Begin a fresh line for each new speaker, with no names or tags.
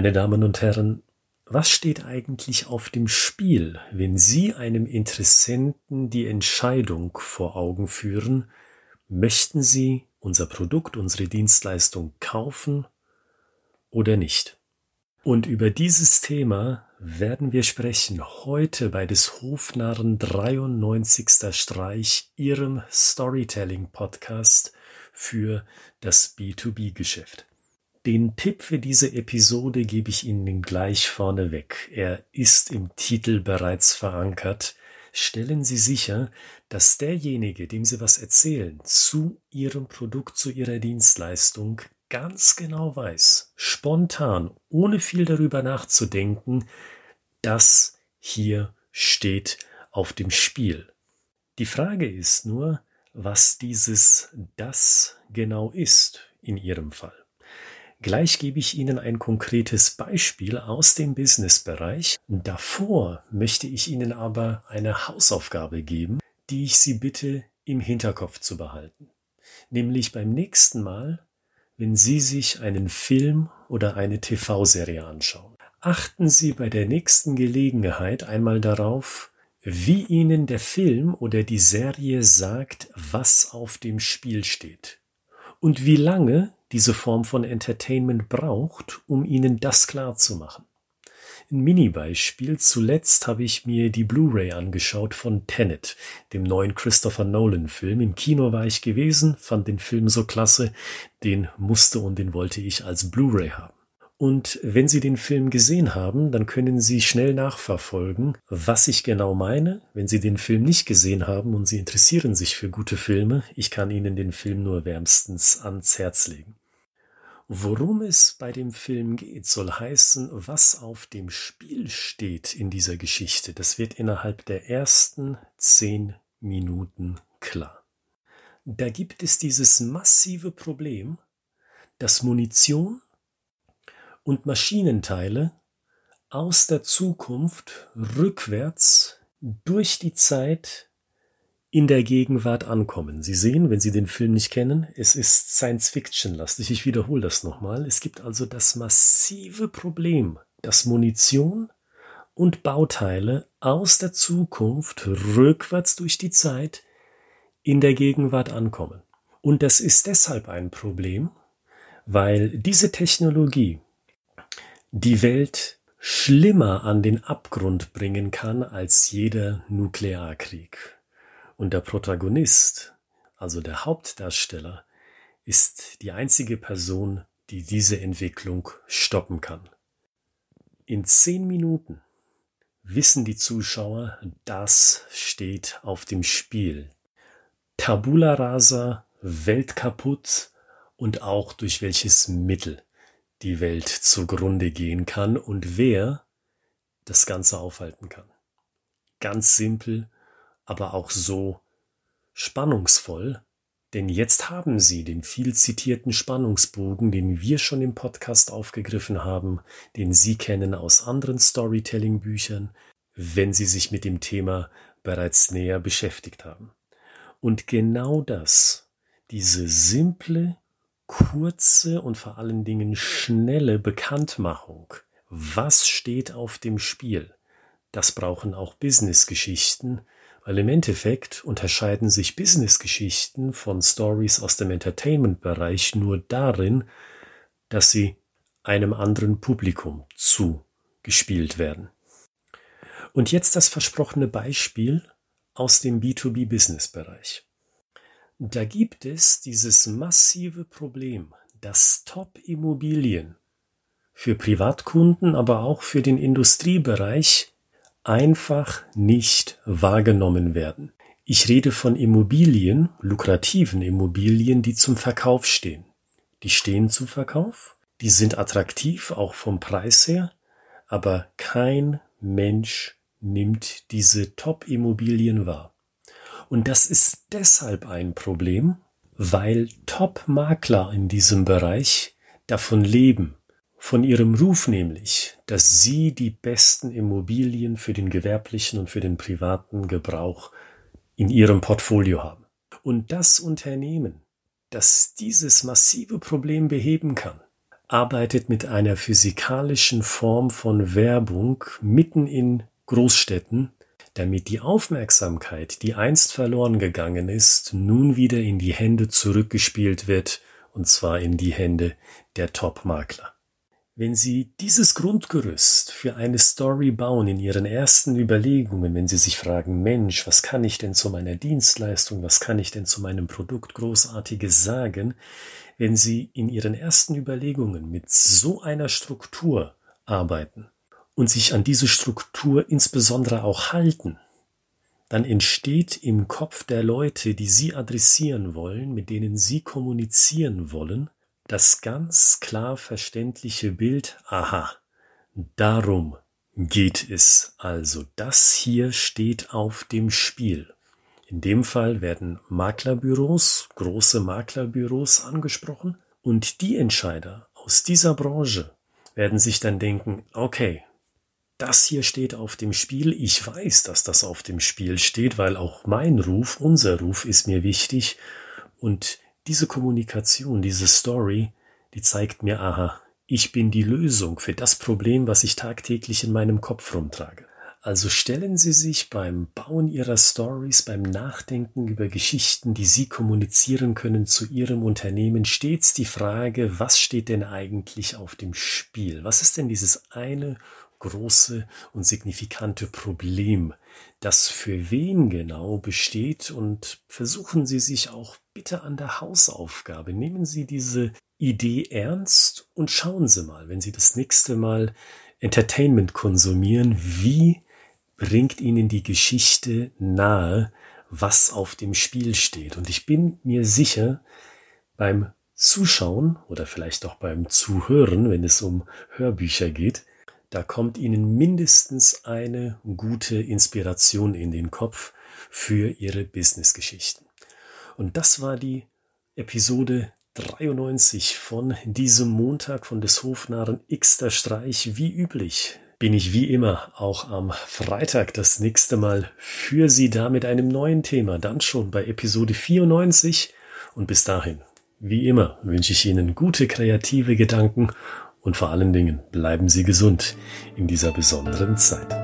Meine Damen und Herren, was steht eigentlich auf dem Spiel, wenn Sie einem Interessenten die Entscheidung vor Augen führen, möchten Sie unser Produkt, unsere Dienstleistung kaufen oder nicht? Und über dieses Thema werden wir sprechen heute bei des Hofnarren 93. Streich, Ihrem Storytelling Podcast für das B2B-Geschäft. Den Tipp für diese Episode gebe ich Ihnen gleich vorneweg. Er ist im Titel bereits verankert. Stellen Sie sicher, dass derjenige, dem Sie was erzählen, zu Ihrem Produkt, zu Ihrer Dienstleistung ganz genau weiß, spontan, ohne viel darüber nachzudenken, das hier steht auf dem Spiel. Die Frage ist nur, was dieses das genau ist in Ihrem Fall. Gleich gebe ich Ihnen ein konkretes Beispiel aus dem Businessbereich. Davor möchte ich Ihnen aber eine Hausaufgabe geben, die ich Sie bitte im Hinterkopf zu behalten. Nämlich beim nächsten Mal, wenn Sie sich einen Film oder eine TV-Serie anschauen. Achten Sie bei der nächsten Gelegenheit einmal darauf, wie Ihnen der Film oder die Serie sagt, was auf dem Spiel steht und wie lange diese Form von Entertainment braucht, um ihnen das klar zu machen. Ein Mini-Beispiel. Zuletzt habe ich mir die Blu-ray angeschaut von Tenet, dem neuen Christopher Nolan-Film. Im Kino war ich gewesen, fand den Film so klasse, den musste und den wollte ich als Blu-ray haben. Und wenn Sie den Film gesehen haben, dann können Sie schnell nachverfolgen, was ich genau meine. Wenn Sie den Film nicht gesehen haben und Sie interessieren sich für gute Filme, ich kann Ihnen den Film nur wärmstens ans Herz legen. Worum es bei dem Film geht, soll heißen, was auf dem Spiel steht in dieser Geschichte. Das wird innerhalb der ersten zehn Minuten klar. Da gibt es dieses massive Problem, dass Munition und Maschinenteile aus der Zukunft rückwärts durch die Zeit in der Gegenwart ankommen. Sie sehen, wenn Sie den Film nicht kennen, es ist Science-Fiction-lastig. Ich wiederhole das nochmal. Es gibt also das massive Problem, dass Munition und Bauteile aus der Zukunft rückwärts durch die Zeit in der Gegenwart ankommen. Und das ist deshalb ein Problem, weil diese Technologie die Welt schlimmer an den Abgrund bringen kann als jeder Nuklearkrieg. Und der Protagonist, also der Hauptdarsteller, ist die einzige Person, die diese Entwicklung stoppen kann. In zehn Minuten wissen die Zuschauer, das steht auf dem Spiel. Tabula rasa, Welt kaputt und auch durch welches Mittel die Welt zugrunde gehen kann und wer das Ganze aufhalten kann. Ganz simpel, aber auch so spannungsvoll, denn jetzt haben Sie den viel zitierten Spannungsbogen, den wir schon im Podcast aufgegriffen haben, den Sie kennen aus anderen Storytelling-Büchern, wenn Sie sich mit dem Thema bereits näher beschäftigt haben. Und genau das, diese simple, kurze und vor allen Dingen schnelle Bekanntmachung. Was steht auf dem Spiel? Das brauchen auch Business-Geschichten, weil im Endeffekt unterscheiden sich Business-Geschichten von Stories aus dem Entertainment-Bereich nur darin, dass sie einem anderen Publikum zugespielt werden. Und jetzt das versprochene Beispiel aus dem B2B-Business-Bereich. Da gibt es dieses massive Problem, dass Top-Immobilien für Privatkunden, aber auch für den Industriebereich einfach nicht wahrgenommen werden. Ich rede von Immobilien, lukrativen Immobilien, die zum Verkauf stehen. Die stehen zum Verkauf, die sind attraktiv, auch vom Preis her, aber kein Mensch nimmt diese Top-Immobilien wahr. Und das ist deshalb ein Problem, weil Top-Makler in diesem Bereich davon leben, von ihrem Ruf nämlich, dass sie die besten Immobilien für den gewerblichen und für den privaten Gebrauch in ihrem Portfolio haben. Und das Unternehmen, das dieses massive Problem beheben kann, arbeitet mit einer physikalischen Form von Werbung mitten in Großstädten, damit die Aufmerksamkeit, die einst verloren gegangen ist, nun wieder in die Hände zurückgespielt wird, und zwar in die Hände der Top-Makler. Wenn Sie dieses Grundgerüst für eine Story bauen in Ihren ersten Überlegungen, wenn Sie sich fragen, Mensch, was kann ich denn zu meiner Dienstleistung, was kann ich denn zu meinem Produkt großartiges sagen, wenn Sie in Ihren ersten Überlegungen mit so einer Struktur arbeiten und sich an diese Struktur insbesondere auch halten, dann entsteht im Kopf der Leute, die Sie adressieren wollen, mit denen Sie kommunizieren wollen, das ganz klar verständliche Bild, aha, darum geht es also. Das hier steht auf dem Spiel. In dem Fall werden Maklerbüros, große Maklerbüros angesprochen und die Entscheider aus dieser Branche werden sich dann denken, okay, das hier steht auf dem Spiel. Ich weiß, dass das auf dem Spiel steht, weil auch mein Ruf, unser Ruf ist mir wichtig und diese Kommunikation, diese Story, die zeigt mir, aha, ich bin die Lösung für das Problem, was ich tagtäglich in meinem Kopf rumtrage. Also stellen Sie sich beim Bauen Ihrer Stories, beim Nachdenken über Geschichten, die Sie kommunizieren können zu Ihrem Unternehmen, stets die Frage, was steht denn eigentlich auf dem Spiel? Was ist denn dieses eine große und signifikante Problem, das für wen genau besteht und versuchen Sie sich auch bitte an der Hausaufgabe. Nehmen Sie diese Idee ernst und schauen Sie mal, wenn Sie das nächste Mal Entertainment konsumieren, wie bringt Ihnen die Geschichte nahe, was auf dem Spiel steht. Und ich bin mir sicher, beim Zuschauen oder vielleicht auch beim Zuhören, wenn es um Hörbücher geht, da kommt Ihnen mindestens eine gute Inspiration in den Kopf für Ihre Businessgeschichten. Und das war die Episode 93 von diesem Montag von des Hofnarren Xter Streich. Wie üblich bin ich wie immer auch am Freitag das nächste Mal für Sie da mit einem neuen Thema, dann schon bei Episode 94. Und bis dahin, wie immer, wünsche ich Ihnen gute kreative Gedanken und vor allen Dingen bleiben Sie gesund in dieser besonderen Zeit.